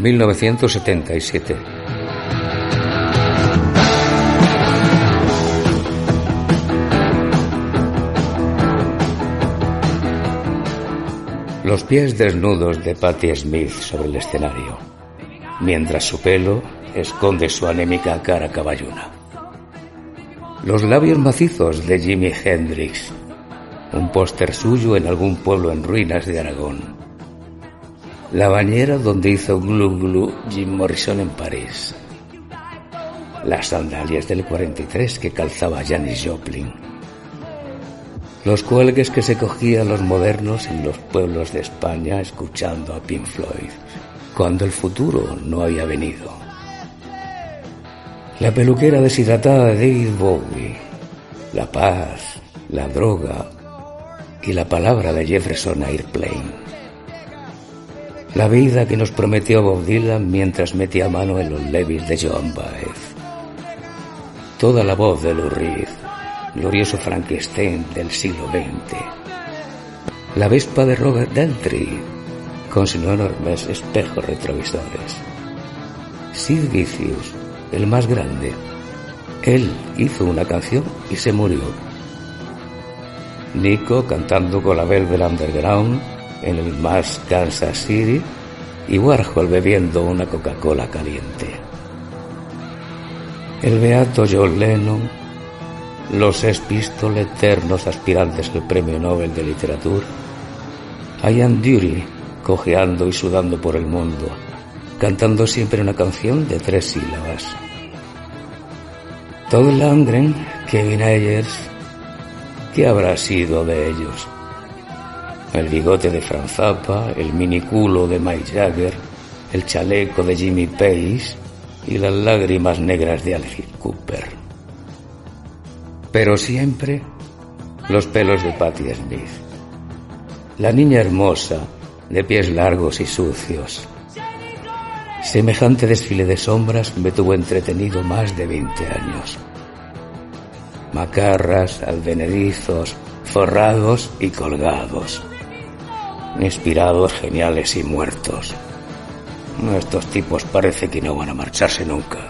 1977. Los pies desnudos de Patti Smith sobre el escenario, mientras su pelo esconde su anémica cara caballuna. Los labios macizos de Jimi Hendrix, un póster suyo en algún pueblo en ruinas de Aragón. La bañera donde hizo glu glu Jim Morrison en París. Las sandalias del 43 que calzaba Janis Joplin. Los cuelgues que se cogían los modernos en los pueblos de España escuchando a Pink Floyd, cuando el futuro no había venido. La peluquera deshidratada de David Bowie, la paz, la droga y la palabra de Jefferson Airplane. La vida que nos prometió Bob Dylan mientras metía mano en los levis de Joan Baez. Toda la voz de Lou Reed, glorioso Frankenstein del siglo XX. La Vespa de Robert Dentry, con sus enormes espejos retrovisores. Sid Vicious, el más grande. Él hizo una canción y se murió. Nico cantando con la Velvet Underground en el más Kansas City y Warhol bebiendo una Coca-Cola caliente. El beato John Lennon, los Sex Pistols eternos aspirantes al Premio Nobel de Literatura, Ian Dury cojeando y sudando por el mundo, cantando siempre una canción de tres sílabas. Todd Langren, Kevin Ayers, ¿qué habrá sido de ellos? El bigote de Franz Zappa, el miniculo de Mike Jagger, el chaleco de Jimmy Page y las lágrimas negras de Alice Cooper. Pero siempre los pelos de Patti Smith. La niña hermosa, de pies largos y sucios. Semejante desfile de sombras me tuvo entretenido más de 20 años. Macarras, albenedizos, forrados y colgados inspirados, geniales y muertos. Estos tipos parece que no van a marcharse nunca.